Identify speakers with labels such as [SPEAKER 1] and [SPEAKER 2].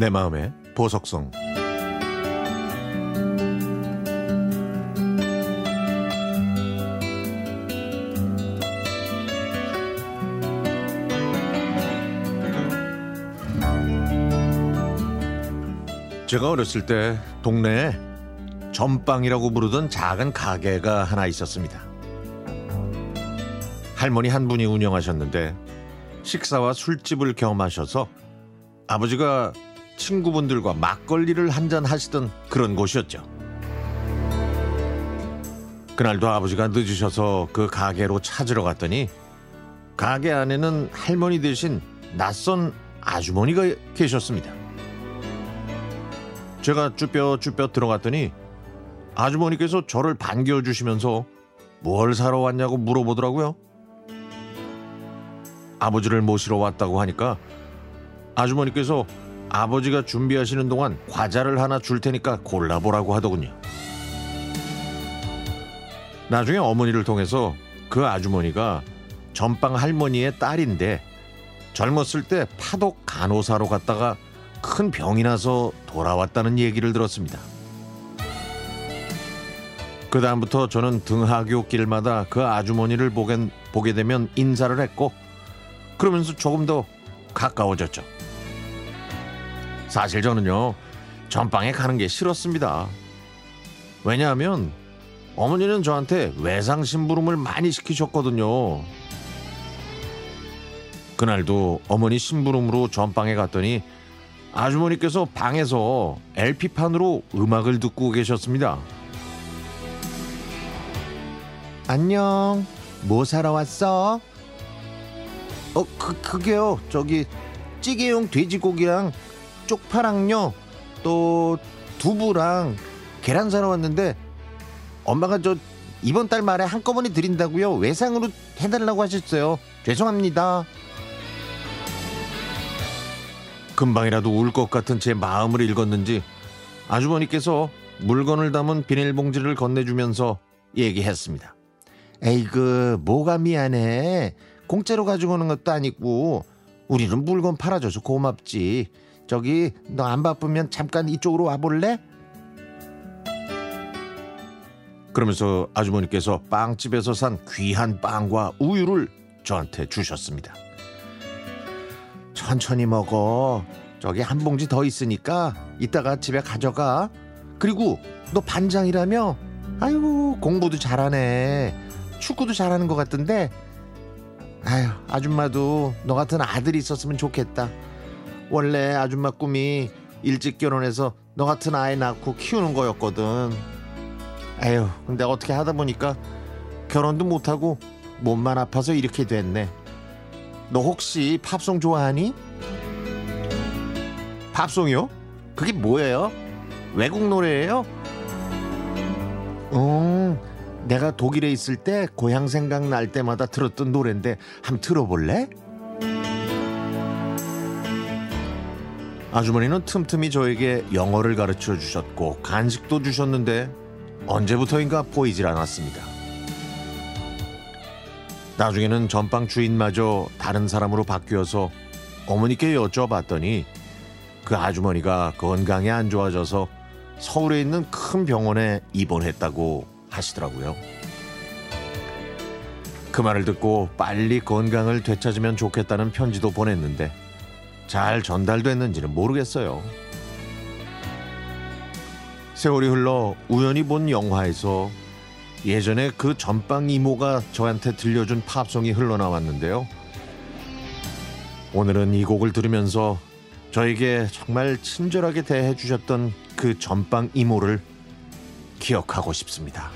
[SPEAKER 1] 내 마음의 보석성 제가 어렸을 때 동네에 전빵이라고 부르던 작은 가게가 하나 있었습니다. 할머니 한 분이 운영하셨는데 식사와 술집을 겸하셔서 아버지가 친구분들과 막걸리를 한잔 하시던 그런 곳이었죠. 그날도 아버지가 늦으셔서 그 가게로 찾으러 갔더니 가게 안에는 할머니 대신 낯선 아주머니가 계셨습니다. 제가 쭈뼛쭈뼛 들어갔더니 아주머니께서 저를 반겨 주시면서 뭘 사러 왔냐고 물어보더라고요. 아버지를 모시러 왔다고 하니까 아주머니께서 아버지가 준비하시는 동안 과자를 하나 줄 테니까 골라보라고 하더군요. 나중에 어머니를 통해서 그 아주머니가 전빵 할머니의 딸인데 젊었을 때 파독 간호사로 갔다가 큰 병이 나서 돌아왔다는 얘기를 들었습니다. 그 다음부터 저는 등하교 길마다 그 아주머니를 보게, 보게 되면 인사를 했고 그러면서 조금 더 가까워졌죠. 사실 저는요 전방에 가는 게 싫었습니다. 왜냐하면 어머니는 저한테 외상 심부름을 많이 시키셨거든요. 그날도 어머니 심부름으로 전방에 갔더니 아주머니께서 방에서 LP판으로 음악을 듣고 계셨습니다. 안녕. 뭐 사러 왔어? 어, 그, 그게요. 저기 찌개용 돼지고기랑 쪽파랑요. 또 두부랑 계란 사러 왔는데 엄마가 저 이번 달 말에 한꺼번에 드린다고요. 외상으로 해달라고 하셨어요. 죄송합니다. 금방이라도 울 것 같은 제 마음을 읽었는지 아주머니께서 물건을 담은 비닐봉지를 건네주면서 얘기했습니다. 에이그 뭐가 미안해. 공짜로 가지고 오는 것도 아니고 우리는 물건 팔아줘서 고맙지. 저기 너 안 바쁘면 잠깐 이쪽으로 와볼래? 그러면서 아주머니께서 빵집에서 산 귀한 빵과 우유를 저한테 주셨습니다. 천천히 먹어. 저기 한 봉지 더 있으니까 이따가 집에 가져가. 그리고 너 반장이라며? 아유 공부도 잘하네. 축구도 잘하는 것 같던데. 아유 아줌마도 너 같은 아들이 있었으면 좋겠다. 원래 아줌마 꿈이 일찍 결혼해서 너 같은 아이 낳고 키우는 거였거든. 아유 근데 어떻게 하다 보니까 결혼도 못하고 몸만 아파서 이렇게 됐네. 너 혹시 팝송 좋아하니? 팝송이요? 그게 뭐예요? 외국 노래예요? 음, 내가 독일에 있을 때 고향 생각 날 때마다 들었던 노래인데 한번 들어볼래? 아주머니는 틈틈이 저에게 영어를 가르쳐 주셨고 간식도 주셨는데 언제부터인가 보이질 않았습니다. 나중에는 전빵 주인마저 다른 사람으로 바뀌어서 어머니께 여쭤봤더니 그 아주머니가 건강이 안 좋아져서 서울에 있는 큰 병원에 입원했다고 하시더라고요. 그 말을 듣고 빨리 건강을 되찾으면 좋겠다는 편지도 보냈는데 잘 전달됐는지는 모르겠어요. 세월이 흘러 우연히 본 영화에서 예전에 그 전빵 이모가 저한테 들려준 팝송이 흘러나왔는데요. 오늘은 이 곡을 들으면서 저에게 정말 친절하게 대해주셨던 그 전빵 이모를 기억하고 싶습니다.